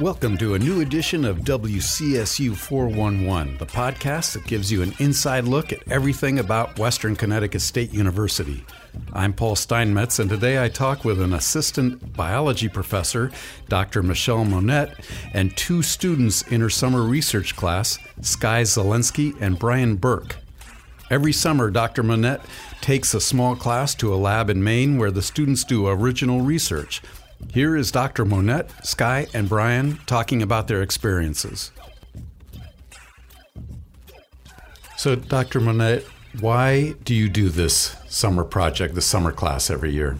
Welcome to a new edition of WCSU 411, the podcast that gives you an inside look at everything about Western Connecticut State University. I'm Paul Steinmetz, and today I talk with an assistant biology professor, Dr. Michelle Monette, and two students in her summer research class, Sky Zelensky and Brian Burke. Every summer, Dr. Monette takes a small class to a lab in Maine where the students do original research. Here is Dr. Monette, Sky, and Brian talking about their experiences. So, Dr. Monette, why do you do this summer project, the summer class every year?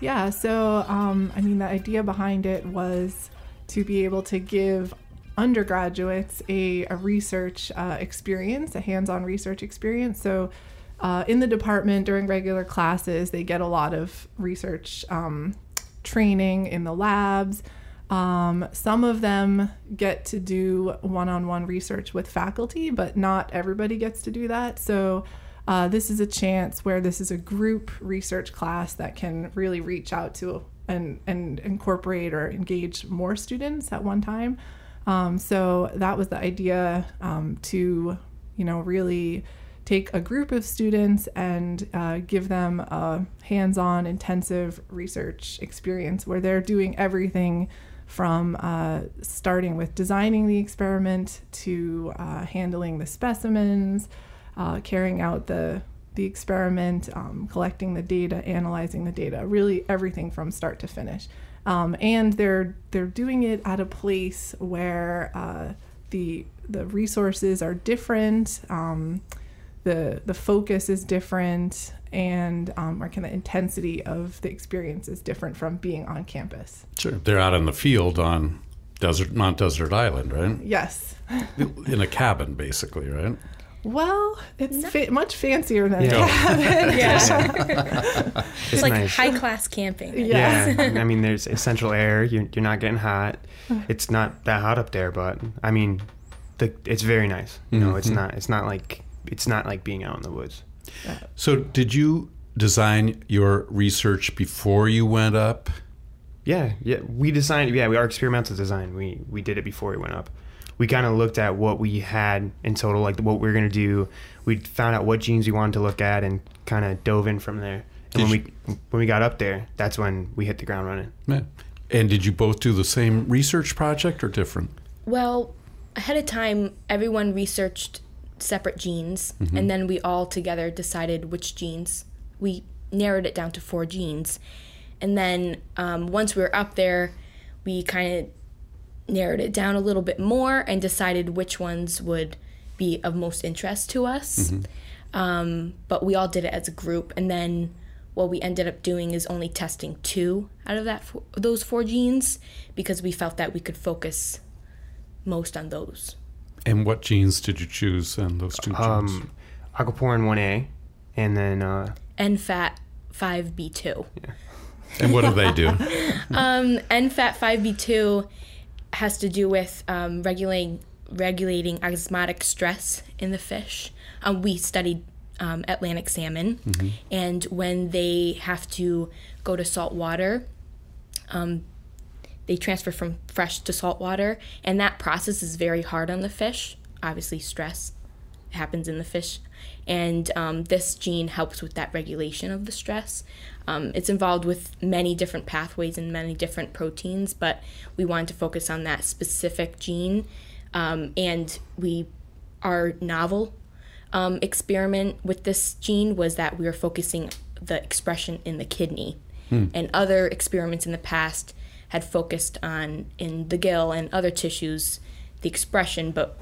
Yeah, so um, I mean, the idea behind it was to be able to give undergraduates a, a research uh, experience, a hands on research experience. So, uh, in the department during regular classes, they get a lot of research um, training in the labs. Um, some of them get to do one on one research with faculty, but not everybody gets to do that. So, uh, this is a chance where this is a group research class that can really reach out to and, and incorporate or engage more students at one time. Um, so, that was the idea um, to, you know, really take a group of students and uh, give them a hands on, intensive research experience where they're doing everything from uh, starting with designing the experiment to uh, handling the specimens, uh, carrying out the the experiment, um, collecting the data, analyzing the data, really everything from start to finish. Um, and they're they're doing it at a place where uh, the the resources are different. Um, the the focus is different and um, or kind of intensity of the experience is different from being on campus. Sure, they're out in the field on desert Mount Desert Island, right? Yes, in a cabin, basically, right? Well, it's fa- much fancier than Yeah. a cabin. Yeah. It's, It's like nice. high class camping. Yes. Yeah, I mean, there's essential air. You're, you're not getting hot. It's not that hot up there, but I mean, the, it's very nice. You know, it's Mhm. not. It's not like it's not like being out in the woods. So, did you design your research before you went up? Yeah, yeah. We designed. Yeah, we our experimental design. We we did it before we went up. We kind of looked at what we had in total, like what we were gonna do. We found out what genes we wanted to look at, and kind of dove in from there. And Did when we when we got up there, that's when we hit the ground running. Yeah. And did you both do the same research project or different? Well, ahead of time, everyone researched separate genes, and then we all together decided which genes. We narrowed it down to four genes. And then um, once we were up there, we kind of narrowed it down a little bit more and decided which ones would be of most interest to us. Um, but we all did it as a group, and then what we ended up doing is only testing two out of that those four genes because we felt that we could focus most on those. And what genes did you choose and those two genes? Um, aquaporin one A, and then uh, NFAT 5B2. and what do they do? Um, NFAT 5B2 has to do with um, regulating regulating osmotic stress in the fish. Um, we studied um, Atlantic salmon, and when they have to go to salt water, um, they transfer from fresh to salt water, and that process is very hard on the fish. Obviously, stress happens in the fish, and um, this gene helps with that regulation of the stress. Um, it's involved with many different pathways and many different proteins, but we wanted to focus on that specific gene, um, and we our novel um, experiment with this gene was that we were focusing the expression in the kidney, and other experiments in the past had focused on in the gill and other tissues the expression, but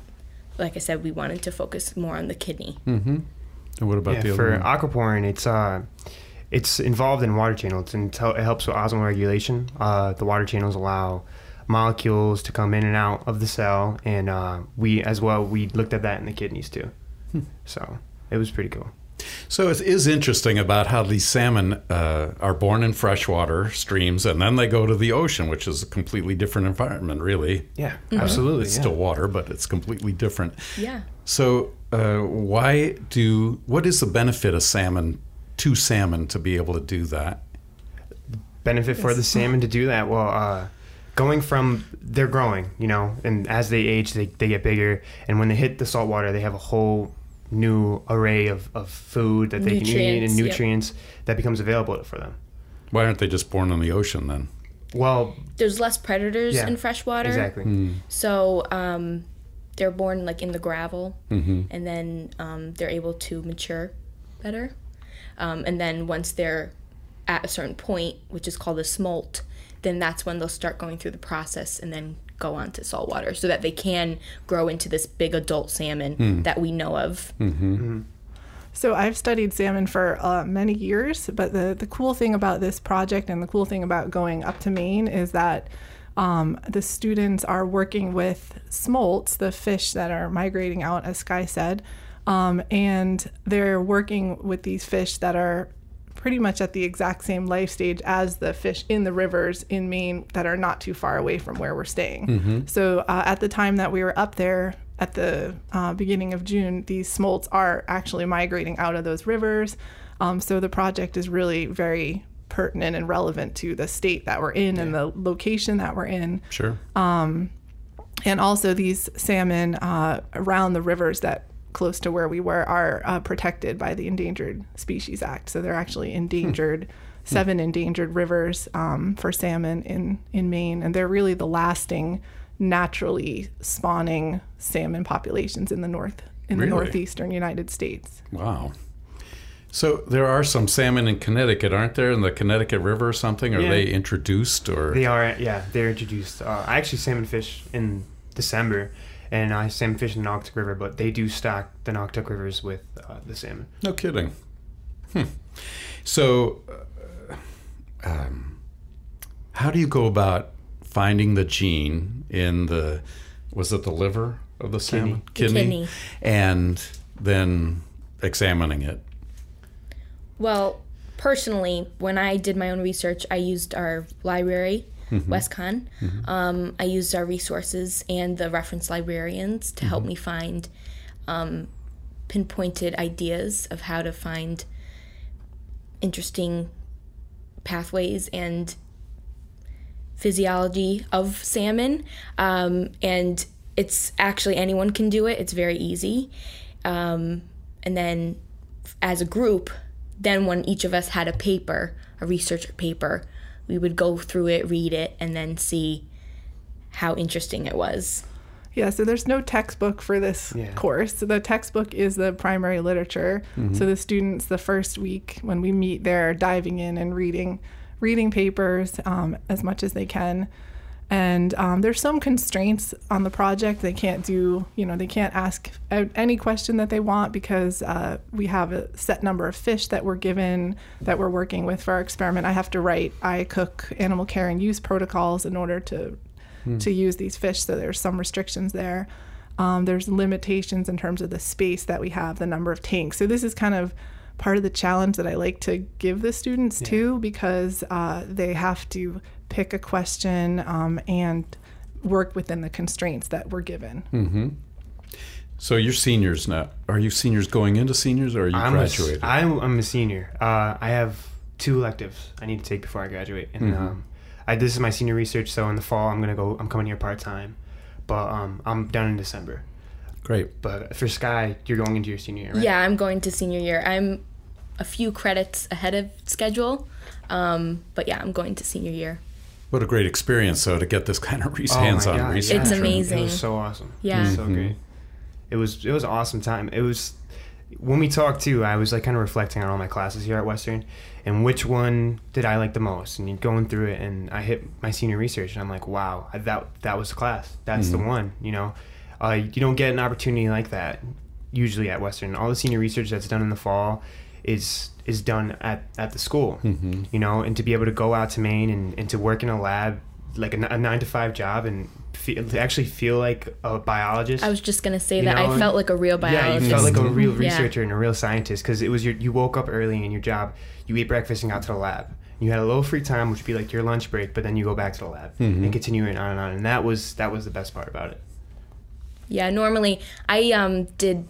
like I said, we wanted to focus more on the kidney. And what about yeah, the for other one? aquaporin, it's uh, it's involved in water channels and it helps with osmoregulation. Uh, the water channels allow molecules to come in and out of the cell, and uh, we as well we looked at that in the kidneys too. So it was pretty cool. So it is interesting about how these salmon uh, are born in freshwater streams and then they go to the ocean, which is a completely different environment, really. Yeah, absolutely. It's yeah. still water, but it's completely different. Yeah. So, uh, why do what is the benefit of salmon to salmon to be able to do that? benefit for the salmon to do that? Well, uh, going from they're growing, you know, and as they age, they, they get bigger, and when they hit the salt water, they have a whole new array of, of food that they can eat and Nutrients, yep. that becomes available for them. Why aren't they just born in the ocean then? Well, There's less predators Yeah, in freshwater. exactly. So um, they're born like in the gravel, Mm-hmm. and then um, they're able to mature better. Um, and then once they're at a certain point, which is called a smolt, then that's when they'll start going through the process and then go on to saltwater so that they can grow into this big adult salmon that we know of. So I've studied salmon for uh, many years, but the, the cool thing about this project and the cool thing about going up to Maine is that um, the students are working with smolts, the fish that are migrating out, as Sky said, um, and they're working with these fish that are pretty much at the exact same life stage as the fish in the rivers in Maine that are not too far away from where we're staying. So uh, at the time that we were up there at the uh, beginning of June, these smolts are actually migrating out of those rivers. Um, so the project is really very pertinent and relevant to the state that we're in and the location that we're in Sure. and also these salmon uh, around the rivers that close to where we were are uh, protected by the Endangered Species Act. So they're actually endangered, seven endangered rivers um, for salmon in in Maine, and they're really the lasting naturally spawning salmon populations in the north in Really? the northeastern United States. Wow. So there are some salmon in Connecticut, aren't there? In the Connecticut River or something? Are Yeah. they introduced or? They are, yeah, they're introduced. Uh, I actually salmon fish in December, and I salmon fish in the Naugatuck River, but they do stock the Naugatuck rivers with uh, the salmon. No kidding. Hmm. So, uh, um, how do you go about finding the gene in the, was it the liver of the salmon? The kidney. And then examining it. Well, personally, when I did my own research, I used our library, WestConn. Um, I used our resources and the reference librarians to help me find um, pinpointed ideas of how to find interesting pathways and physiology of salmon. Um, and it's actually anyone can do it, it's very easy. Um, and then as a group, then when each of us had a paper, a research paper, we would go through it, read it, and then see how interesting it was. Yeah, so there's no textbook for this Yeah. course. So the textbook is the primary literature. So the students, the first week when we meet, they're diving in and reading, reading papers um, as much as they can. And um, there's some constraints on the project. They can't do, you know, they can't ask any question that they want because uh, we have a set number of fish that we're given that we're working with for our experiment. I have to write, IACUC animal care and use protocols in order to to use these fish. So there's some restrictions there. Um, there's limitations in terms of the space that we have, the number of tanks. So this is kind of part of the challenge that I like to give the students too, because uh, they have to pick a question um, and work within the constraints that we're given. So you're seniors now. Are you seniors going into seniors or are you I'm graduated? I'm, I'm a senior. Uh, I have two electives I need to take before I graduate, and Mm-hmm. um, I, this is my senior research. So in the fall, I'm gonna go. I'm coming here part time, but um, I'm done in December. Great. But for Sky, you're going into your senior year, right? Yeah, I'm going to senior year. I'm a few credits ahead of schedule. Um, but yeah, I'm going to senior year. What a great experience, though, to get this kind of Oh hands-on God, research. It's amazing. It was so awesome. Yeah. it was so great. It was it was an awesome time. It was when we talked too. I was like kind of reflecting on all my classes here at Western, and which one did I like the most? And you're going through it, and I hit my senior research, and I'm like, wow, that that was the class. That's the one. You know, uh, you don't get an opportunity like that usually at Western. All the senior research that's done in the fall is is done at, at the school. You know, and to be able to go out to Maine and, and to work in a lab like a nine to five job and feel, to actually feel like a biologist. I was just gonna say that know, I felt like a real biologist. yeah, you felt like a real Yeah. researcher and a real scientist because it was your you woke up early in your job, you ate breakfast and got to the lab. You had a little free time, which would be like your lunch break, but then you go back to the lab and continue it on and on. And that was that was the best part about it. Yeah, normally I um, did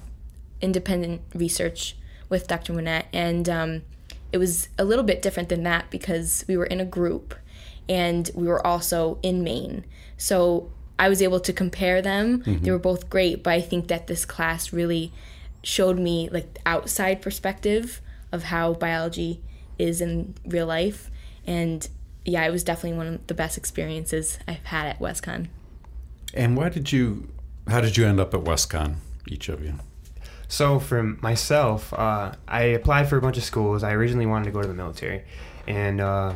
independent research with Dr. Monette, and um, it was a little bit different than that because we were in a group, and we were also in Maine. So I was able to compare them. They were both great, but I think that this class really showed me like the outside perspective of how biology is in real life. And yeah, it was definitely one of the best experiences I've had at WestConn. And why did you? How did you end up at WestConn? Each of you. So for myself, uh, I applied for a bunch of schools. I originally wanted to go to the military, and uh,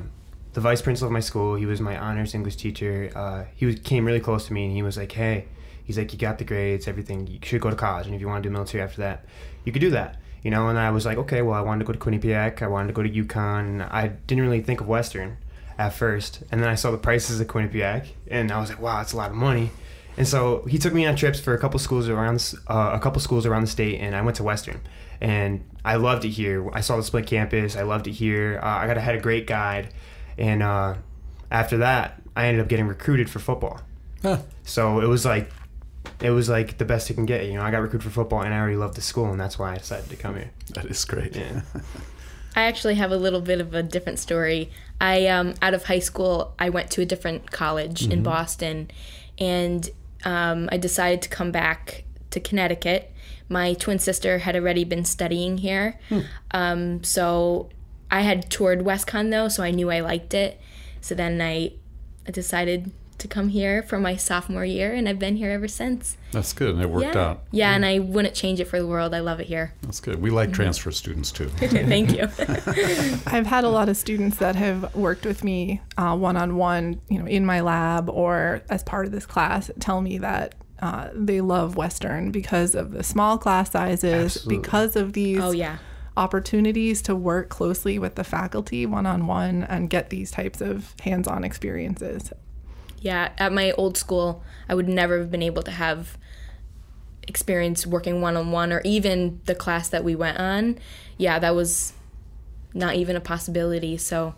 the vice principal of my school, he was my honors English teacher. Uh, he was, came really close to me, and he was like, "Hey, he's like, you got the grades, everything. You should go to college, and if you want to do military after that, you could do that." You know, and I was like, okay, well, I wanted to go to Quinnipiac. I wanted to go to UConn. I didn't really think of Western at first, and then I saw the prices of Quinnipiac, and I was like, wow, that's a lot of money. And so he took me on trips for a couple schools around uh, a couple schools around the state, and I went to Western, and I loved it here. I saw the split campus. I loved it here. Uh, I got I had a great guide, and uh, after that, I ended up getting recruited for football. Huh. So it was like, it was like the best you can get. You know, I got recruited for football, and I already loved the school, and that's why I decided to come here. That is great. Yeah. I actually have a little bit of a different story. I um, out of high school, I went to a different college in Boston, and um, I decided to come back to Connecticut. My twin sister had already been studying here, um, so I had toured WestConn though, so I knew I liked it. So then I, I decided to come here for my sophomore year, and I've been here ever since. That's good. and It worked yeah, out. yeah, yeah, and I wouldn't change it for the world. I love it here. That's good. We like transfer students too. Thank you. I've had a lot of students that have worked with me one on one, you know, in my lab or as part of this class, tell me that uh, they love Western because of the small class sizes, Absolutely. because of these oh yeah. opportunities to work closely with the faculty one on one and get these types of hands on experiences. Yeah, at my old school, I would never have been able to have experience working one on one or even the class that we went on. Yeah, that was not even a possibility. So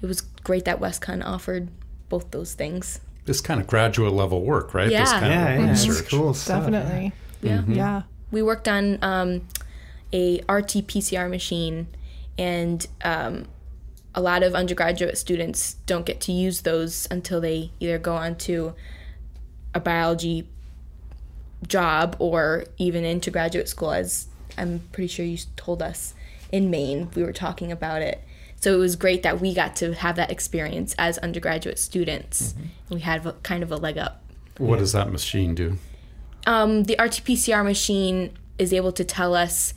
it was great that WestConn offered both those things. This kind of graduate level work, right? This Yeah. kind Yeah, of yeah, it's research. cool stuff. Definitely. Yeah. Yeah. We worked on um, a RT PCR machine, and um, a lot of undergraduate students don't get to use those until they either go on to a biology job or even into graduate school, as I'm pretty sure you told us in Maine. We were talking about it. So it was great that we got to have that experience as undergraduate students. We had a, kind of a leg up. What does that machine do? Um, the RT-PCR machine is able to tell us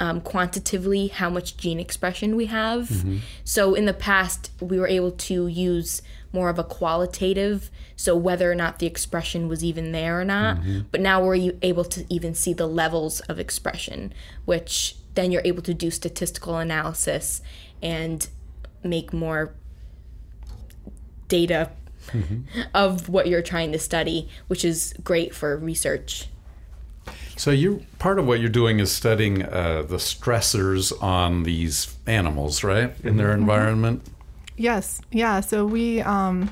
um, quantitatively how much gene expression we have. Mm-hmm. So in the past, we were able to use more of a qualitative, so whether or not the expression was even there or not. Mm-hmm. But now we're able to even see the levels of expression, which then you're able to do statistical analysis and make more data mm-hmm. of what you're trying to study, which is great for research. So you part of what you're doing is studying uh, the stressors on these animals, right, in their environment. Yes. Yeah. So we, um,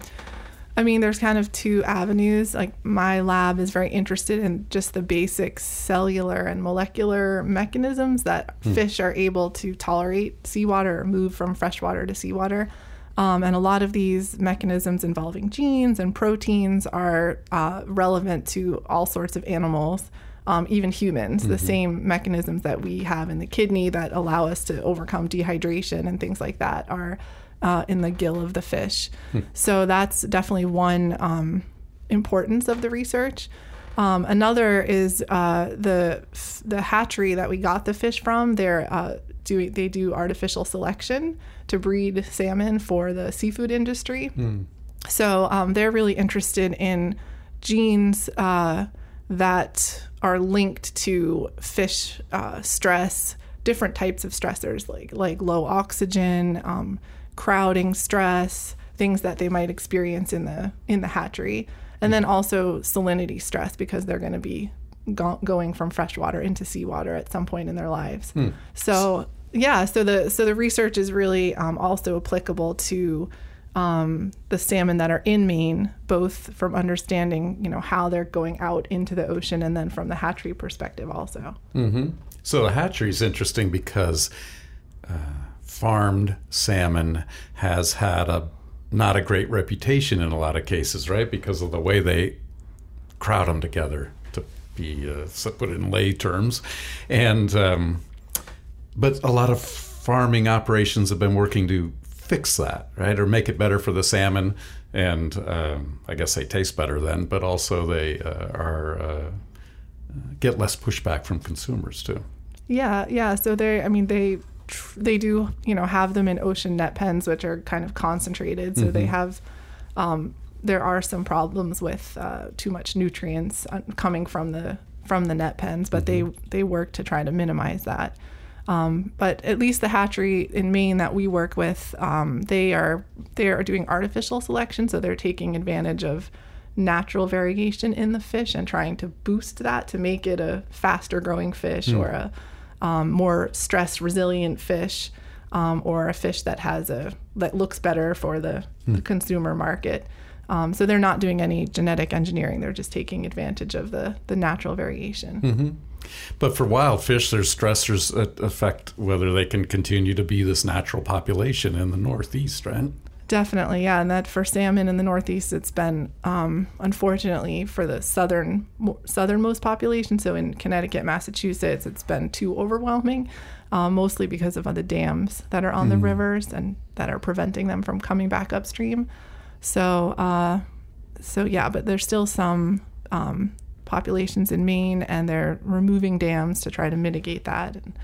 I mean, there's kind of two avenues. Like my lab is very interested in just the basic cellular and molecular mechanisms that fish are able to tolerate seawater or move from freshwater to seawater. Um, and a lot of these mechanisms involving genes and proteins are uh, relevant to all sorts of animals, um, even humans. The same mechanisms that we have in the kidney that allow us to overcome dehydration and things like that are uh, in the gill of the fish. So that's definitely one um, importance of the research. Um, another is uh, the the hatchery that we got the fish from. They're uh, doing they do artificial selection to breed salmon for the seafood industry. So um, they're really interested in genes uh, that are linked to fish uh, stress, different types of stressors like like low oxygen, um, crowding stress, things that they might experience in the in the hatchery, and then also salinity stress because they're going to be go- going from freshwater into seawater at some point in their lives. So yeah, so the so the research is really um, also applicable to um, the salmon that are in Maine, both from understanding you know how they're going out into the ocean, and then from the hatchery perspective also. Mm-hmm. So the hatchery is interesting because uh, farmed salmon has had a not a great reputation in a lot of cases, right? Because of the way they crowd them together, to be uh, put in lay terms, and um, but a lot of farming operations have been working to fix that, right, or make it better for the salmon. And um, I guess they taste better then, but also they uh, are uh, get less pushback from consumers too. Yeah, yeah. So they, I mean, they tr- they do, you know, have them in ocean net pens, which are kind of concentrated. So they have, um, there are some problems with uh, too much nutrients uh, coming from the from the net pens, but they they work to try to minimize that. Um, but at least the hatchery in Maine that we work with, um, they are they are doing artificial selection, so they're taking advantage of natural variation in the fish and trying to boost that to make it a faster growing fish or a um, more stress resilient fish um, or a fish that has a that looks better for the, the consumer market. Um, so they're not doing any genetic engineering; they're just taking advantage of the the natural variation. But for wild fish, there's stressors that affect whether they can continue to be this natural population in the Northeast, right? Definitely, yeah, and that for salmon in the Northeast, it's been um, unfortunately for the southern mo- southernmost population. So in Connecticut, Massachusetts, it's been too overwhelming, um, mostly because of the dams that are on the rivers and that are preventing them from coming back upstream. So, uh, so yeah, but there's still some um, populations in Maine, and they're removing dams to try to mitigate that and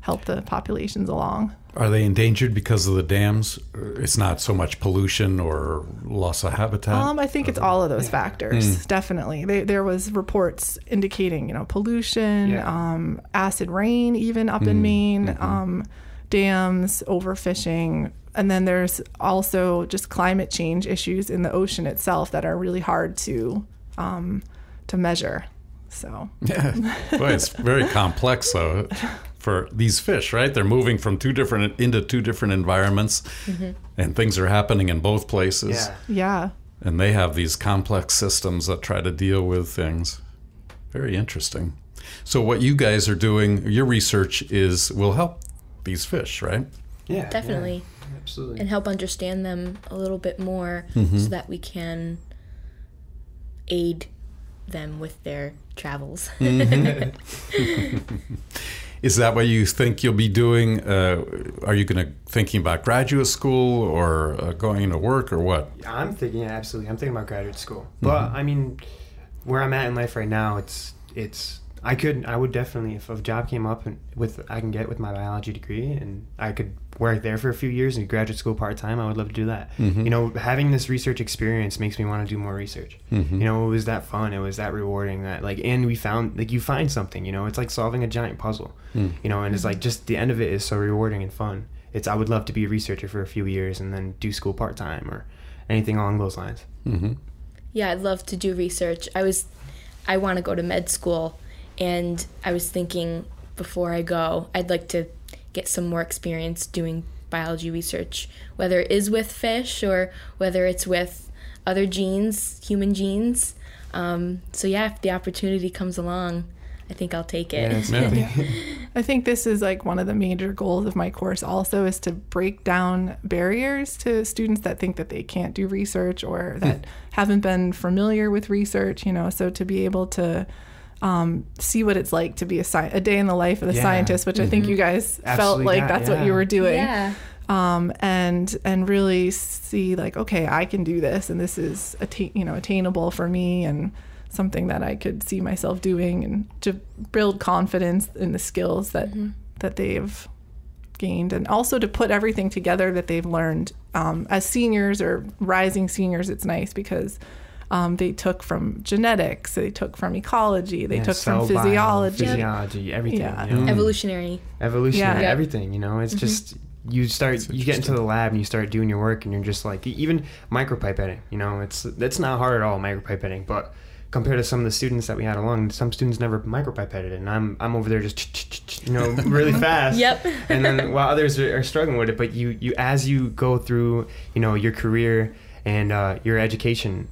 help the populations along. Are they endangered because of the dams? It's not so much pollution or loss of habitat. Um, I think it's all of those factors. Definitely, they, there was reports indicating you know pollution, Yeah. um, acid rain, even up in Maine, um, dams, overfishing, and then there's also just climate change issues in the ocean itself that are really hard to um, to measure. So yeah, boy, it's very complex though for these fish, right? They're moving from two different into two different environments, and things are happening in both places. Yeah. yeah, and they have these complex systems that try to deal with things. Very interesting. So what you guys are doing, your research is will help these fish, right? Yeah. Definitely. yeah, absolutely. and help understand them a little bit more Mm-hmm. so that we can aid them with their travels. Is that what you think you'll be doing? Uh, are you going to thinking about graduate school or uh, going to work or what? I'm thinking absolutely. I'm thinking about graduate school, but I mean, where I'm at in life right now, it's it's. I could, I would definitely, if a job came up and with I can get with my biology degree, and I could work there for a few years and graduate school part time, I would love to do that. Mm-hmm. You know, having this research experience makes me want to do more research. Mm-hmm. You know, it was that fun, it was that rewarding, that like, and we found like you find something. You know, it's like solving a giant puzzle. Hmm. You know, and it's like just the end of it is so rewarding and fun. It's I would love to be a researcher for a few years and then do school part time or anything along those lines. Mm-hmm. yeah, I'd love to do research. I was, I want to go to med school, and I was thinking before I go, I'd like to get some more experience doing biology research, whether it is with fish or whether it's with other genes, human genes. Um, so yeah, if the opportunity comes along, I think I'll take it. it's Yeah. I think this is like one of the major goals of my course also is to break down barriers to students that think that they can't do research or that haven't been familiar with research, you know, so to be able to um, see what it's like to be a, sci- a day in the life of the Yeah. scientist, which I think you guys felt like got- that's what you were doing. Yeah. Um, and and really see like okay I can do this and this is atta- you know attainable for me and something that I could see myself doing and to build confidence in the skills that that they've gained and also to put everything together that they've learned um, as seniors or rising seniors it's nice because um, they took from genetics they took from ecology they Yeah, took cell from bio, physiology physiology, everything. Yeah. You know? Evolutionary. Evolutionary, Yeah. everything. You know, it's just you start you get into the lab and you start doing your work and you're just like even micropipetting. You know, it's that's not hard at all micropipetting, but compared to some of the students that we had along, some students never micropipetted, and I'm I'm over there just you know really fast. Yep. and then while others are, are struggling with it, but you you as you go through you know your career and uh, your education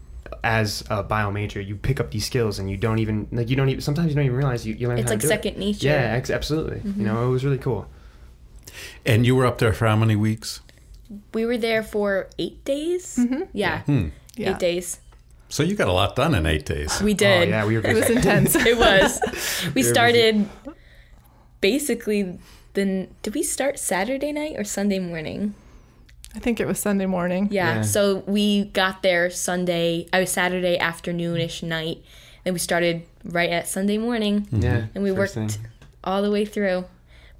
as a bio major, you pick up these skills and you don't even like you don't even sometimes you don't even realize you, you learn It's how like to do it. second nature. Yeah, ex- absolutely. You know, it was really cool. And you were up there for how many weeks? we were there for eight days. Yeah, Mm-hmm. Yeah. eight days. So you got a lot done in eight days. We Oh, did. yeah, we were It was intense. It was. We started basically. Then did we start Saturday night or Sunday morning? I think it was Sunday morning. Yeah. Yeah. So we got there Sunday. I was Saturday afternoonish night. and we started right at Sunday morning, yeah, and we worked thing. all the way through.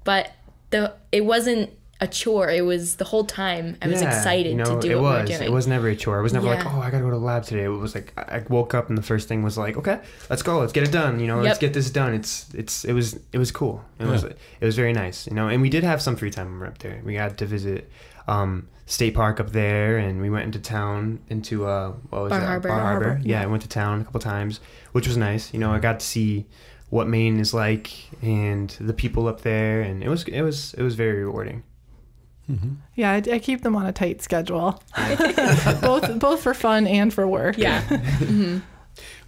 But the it wasn't a chore. It was the whole time. I was Yeah, excited you know, to do it what was. we were. It was never a chore. It was never like, oh, I gotta go to the lab today. It was like I I woke up and the first thing was like, okay, let's go, let's get it done. You know, let's get this done. It's it's it was it was cool. It was it was very nice. You know, and we did have some free time when we were up there. We got to visit um, State Park up there, and we went into town into uh, what was Bar that? Harbor. Bar Bar Harbor. Harbor, Yeah, yeah. I went to town a couple times, which was nice. You know, I got to see what Maine is like and the people up there, and it was it was it was very rewarding. Yeah, I, I keep them on a tight schedule, both both for fun and for work. yeah.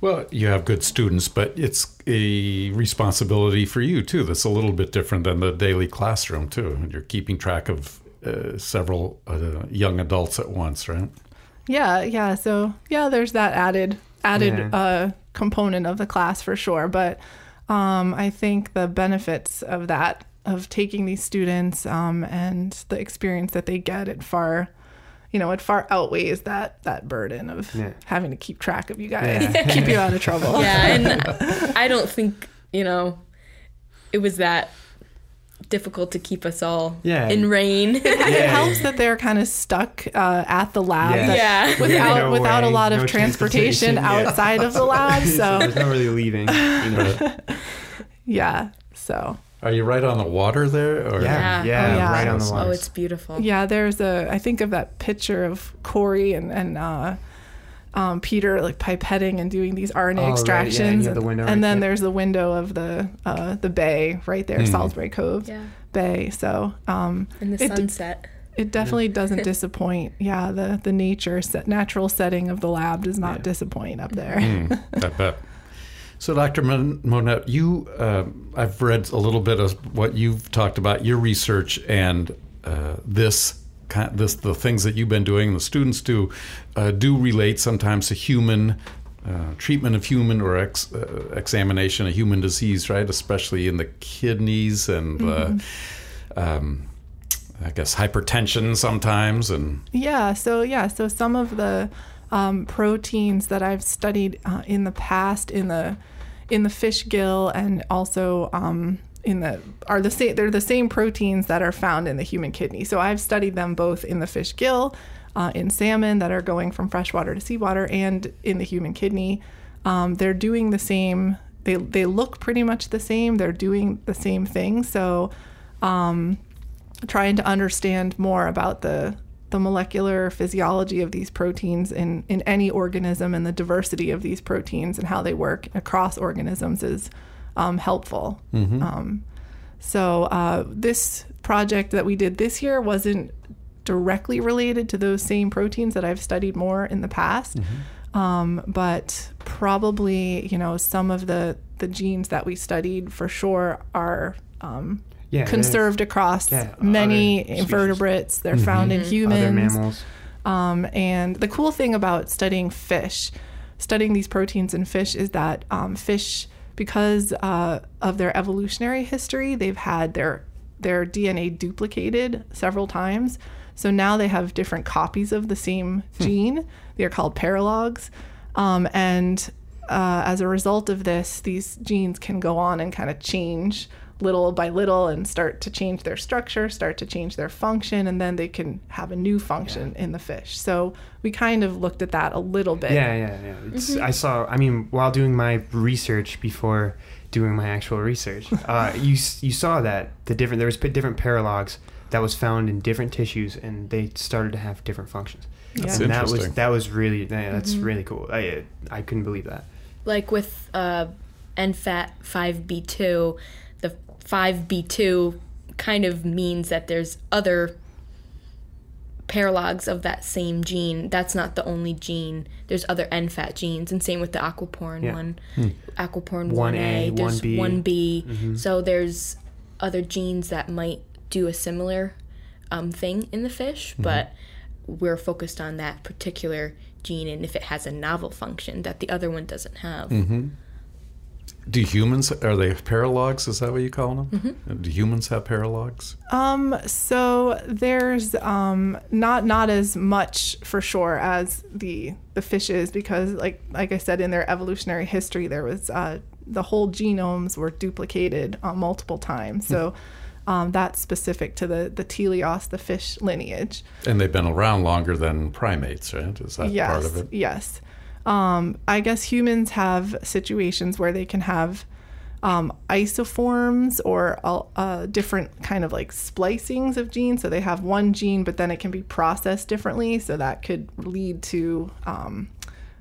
Well, you have good students, but it's a responsibility for you too. That's a little bit different than the daily classroom too. You're keeping track of uh, several uh, young adults at once, right? Yeah, yeah. So yeah, there's that added added Yeah. uh, component of the class for sure. But um, I think the benefits of that of taking these students um, and the experience that they get it far you know it far outweighs that that burden of Yeah. having to keep track of you guys Yeah. keep you out of trouble Yeah, and I don't think you know it was that difficult to keep us all Yeah. in rain. Yeah. it helps that they're kind of stuck uh, at the lab Yeah. Yeah. without No without a lot of no transportation, transportation, yeah. outside of the lab so there's no really leaving. You know. yeah so Are you right on the water there? Or? Yeah, Yeah. yeah, Oh, yeah. right on the Oh, water. oh, it's beautiful. Yeah, there's a. I think of that picture of Corey and and uh, um, Peter like pipetting and doing these RNA Oh, right, yeah, and extractions, the and, window and right then there. there's the window of the uh, the bay right there, Salisbury Cove Yeah, Bay. So um, and the It- sunset. it definitely doesn't disappoint. Yeah, the the nature set, natural setting of the lab does not disappoint up there. Mm, I bet. So, Dr. Monette, you, uh, I've read a little bit of what you've talked about, your research, and uh, this, this, the things that you've been doing, the students do, uh, do relate sometimes to human uh, treatment of human or ex, uh, examination of human disease, right? Especially in the kidneys and, uh, um, I guess, hypertension sometimes, and Yeah, so yeah, so some of the um, proteins that I've studied uh, in the past in the in the fish gill and also um, in the are the same they're the same proteins that are found in the human kidney. So I've studied them both in the fish gill, uh, in salmon that are going from freshwater to seawater, and in the human kidney. Um, they're doing the same. They they look pretty much the same. They're doing the same thing. So trying to understand more about the the molecular physiology of these proteins in, in any organism and the diversity of these proteins and how they work across organisms is um, helpful. Um, so uh, this project that we did this year wasn't directly related to those same proteins that I've studied more in the past. Um, but probably, you know, some of the, the genes that we studied for sure are um, yeah, conserved across yeah, many invertebrates. They're found in humans. Other mammals. Um, and the cool thing about studying fish, studying these proteins in fish, is that um, fish, because uh, of their evolutionary history, they've had their their DNA duplicated several times. So now they have different copies of the same gene. They're called paralogs, um, and uh, as a result of this, these genes can go on and kind of change little by little and start to change their structure, start to change their function, and then they can have a new function in the fish. So we kind of looked at that a little bit. Yeah, yeah, yeah. It's, Mm-hmm. I saw. I mean, while doing my research before doing my actual research, uh, you you saw that the different there was different paralogs that was found in different tissues, and they started to have different functions. That's and that was that was really yeah, that's Mm-hmm. really cool. I I couldn't believe that. Like with uh, NFAT 5B2, the 5B2 kind of means that there's other paralogs of that same gene. That's not the only gene. There's other NFAT genes, and same with the aquaporin Yeah. one, hmm. Aquaporin 1A, 1A. There's 1B. 1B. Mm-hmm. So there's other genes that might do a similar um, thing in the fish, mm-hmm. but we're focused on that particular gene and if it has a novel function that the other one doesn't have. Mm-hmm. Do humans are they paralogs? Is that what you call them? Do humans have paralogs? Um, so there's um not not as much for sure as the the fishes because like like I said in their evolutionary history there was uh the whole genomes were duplicated uh, multiple times. So um, that's specific to the the teleosts, the fish lineage. And they've been around longer than primates, right? Is that yes, part of it? Yes. Um, I guess humans have situations where they can have um, isoforms or uh, different kind of like splicings of genes. So they have one gene, but then it can be processed differently. So that could lead to um,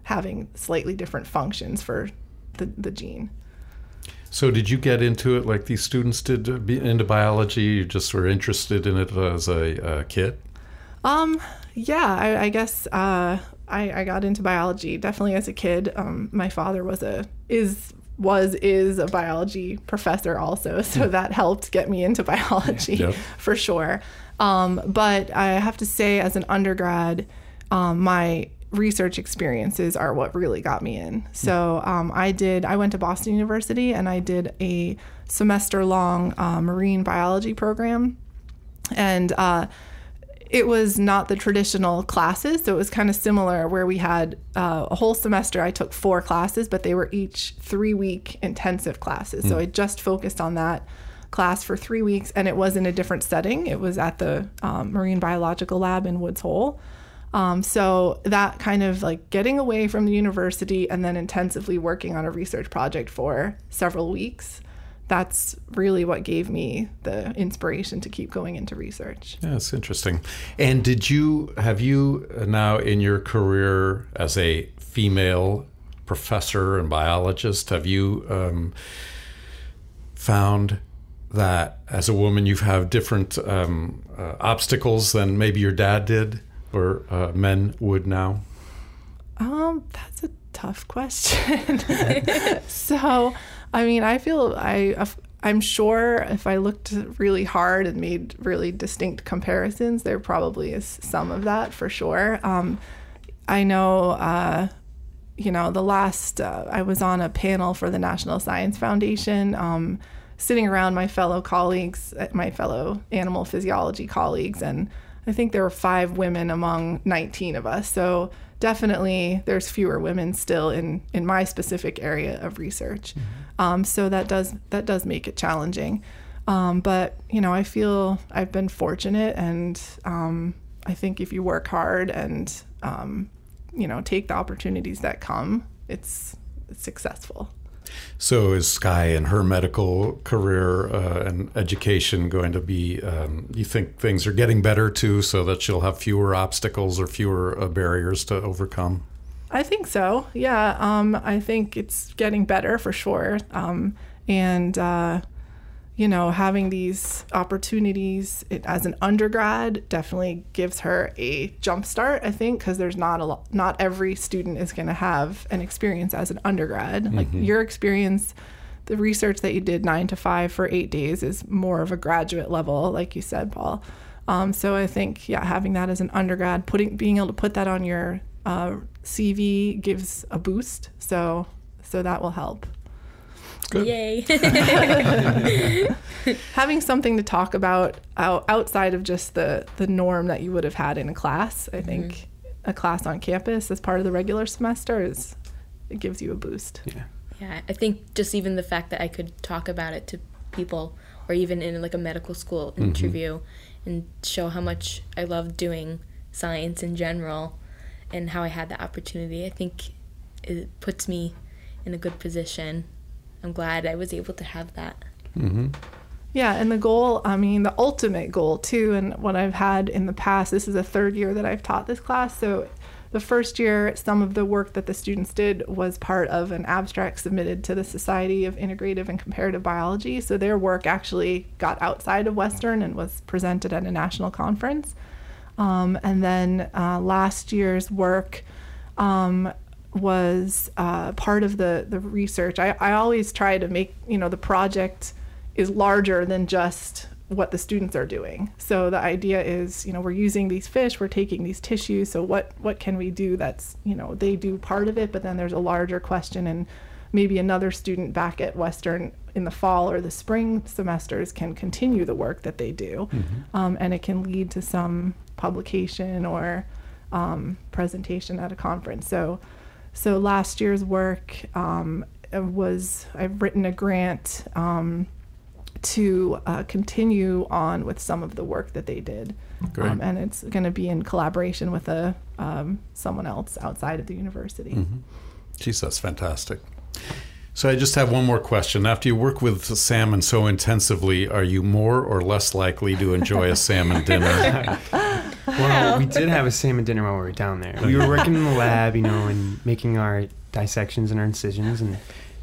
having slightly different functions for the, the gene. So, did you get into it like these students did uh, into biology? You just were interested in it as a, uh kid? Um, yeah, I, I guess uh, I, I got into biology definitely as a kid. Um, my father was a is was is a biology professor also, so that helped get me into biology Yep. for sure. Um, but I have to say, as an undergrad, um, my research experiences are what really got me in. So um, I did. I went to Boston University and I did a semester long uh, marine biology program, and uh, it was not the traditional classes. So it was kind of similar where we had uh, a whole semester. I took four classes, but they were each three week intensive classes. So I just focused on that class for three weeks, and it was in a different setting. It was at the um, Marine Biological Lab in Woods Hole. Um, so that kind of like getting away from the university and then intensively working on a research project for several weeks. That's really what gave me the inspiration to keep going into research. Yeah, it's interesting. And did you have you now in your career as a female professor and biologist? Have you um, found that as a woman you have different um, uh, obstacles than maybe your dad did or uh, men would now? Um, that's a tough question. so, I mean, I feel I I'm sure if I looked really hard and made really distinct comparisons, there probably is some of that for sure. Um, I know, uh, you know, the last uh, I was on a panel for the National Science Foundation. Um, sitting around my fellow colleagues, uh, my fellow animal physiology colleagues, and I think there were five women among 19 of us. So definitely there's fewer women still in, in my specific area of research. Um, so that does that does make it challenging. Um, but you know, I feel I've been fortunate, and um, I think if you work hard and um, you know take the opportunities that come, it's, it's successful. So is Sky and her medical career uh, and education going to be? Um, you think things are getting better too, so that she'll have fewer obstacles or fewer uh, barriers to overcome? I think so. Yeah. Um, I think it's getting better for sure. Um, and, uh, you know, having these opportunities it, as an undergrad definitely gives her a jump start, I think, because there's not a lot, not every student is going to have an experience as an undergrad. Like your experience, the research that you did nine to five for eight days is more of a graduate level, like you said, Paul. Um, so I think, yeah, having that as an undergrad, putting being able to put that on your uh, CV gives a boost. So so that will help. Good. Yay. Having something to talk about outside of just the the norm that you would have had in a class, I think a class on campus as part of the regular semester is it gives you a boost. Yeah. yeah, I think just even the fact that I could talk about it to people or even in like a medical school interview and show how much I love doing science in general and how I had the opportunity, I think it puts me in a good position. I'm glad I was able to have that. Mm-hmm. Yeah, and the goal, I mean, the ultimate goal too, and what I've had in the past, this is the third year that I've taught this class. So the first year, some of the work that the students did was part of an abstract submitted to the Society of Integrative and Comparative Biology. So their work actually got outside of Western and was presented at a national conference. Um, and then uh, last year's work um, was uh, part of the the research. I, I always try to make you know the project is larger than just what the students are doing. So the idea is, you know, we're using these fish, we're taking these tissues. So what what can we do that's, you know, they do part of it, but then there's a larger question and maybe another student back at Western in the fall or the spring semesters can continue the work that they do, um, and it can lead to some publication or um, presentation at a conference. So, so last year's work um, was I've written a grant um, to uh, continue on with some of the work that they did, Great. um, and it's going to be in collaboration with a um, someone else outside of the university. Geez, that's fantastic. So I just have one more question. After you work with salmon so intensively, are you more or less likely to enjoy a salmon dinner? Well, we did have a salmon dinner while we were down there. We were working in the lab, you know, and making our dissections and our incisions and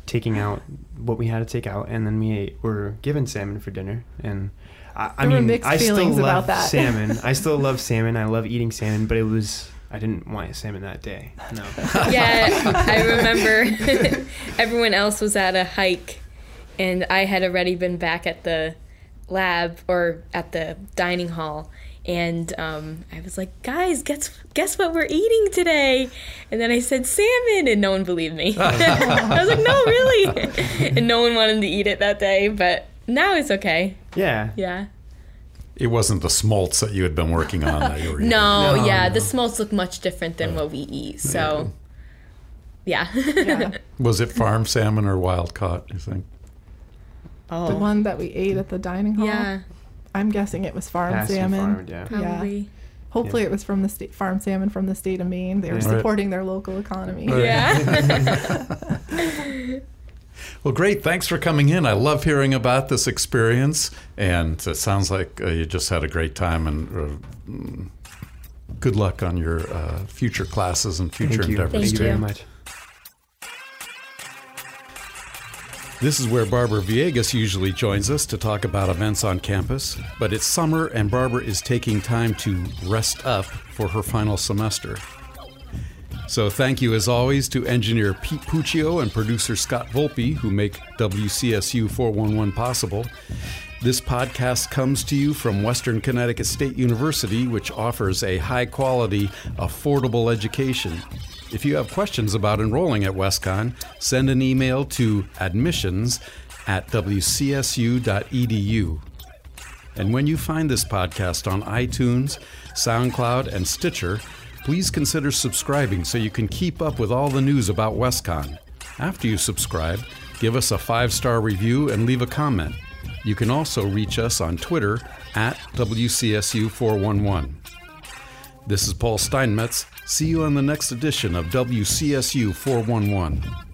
taking out what we had to take out, and then we ate, were given salmon for dinner. And I, I mean, I still love salmon. I still love salmon. I love eating salmon, but it was I didn't want salmon that day. No. yeah, I remember everyone else was at a hike, and I had already been back at the lab or at the dining hall, and um, I was like, "Guys, guess guess what we're eating today?" And then I said salmon, and no one believed me. I was like, "No, really," and no one wanted to eat it that day. But now it's okay. Yeah. Yeah. It wasn't the smolts that you had been working on that you were eating. No, No, yeah, no. the smolts look much different than what we eat. So, yeah. Yeah. Was it farm salmon or wild caught, you think? oh. The one that we ate at the dining hall. Yeah, I'm guessing it was farm Pasture salmon. farmed, yeah. probably. Hopefully, it was from the state farm salmon from the state of Maine. They were Yeah. Right. supporting their local economy. Right. Yeah. Well, great. Thanks for coming in. I love hearing about this experience, and it sounds like uh, you just had a great time. And uh, mm, good luck on your uh, future classes and future Thank you. endeavors. Thank you very much. This is where Barbara Viegas usually joins us to talk about events on campus, but it's summer and Barbara is taking time to rest up for her final semester. So thank you as always to engineer Pete Puccio and producer Scott Volpe who make WCSU 411 possible. This podcast comes to you from Western Connecticut State University, which offers a high quality, affordable education. If you have questions about enrolling at WestConn, send an email to admissions at wcsu.edu. And when you find this podcast on iTunes, SoundCloud, and Stitcher, please consider subscribing so you can keep up with all the news about WestConn. After you subscribe, give us a five star review and leave a comment. You can also reach us on Twitter at WCSU411. This is Paul Steinmetz. See you on the next edition of WCSU 411.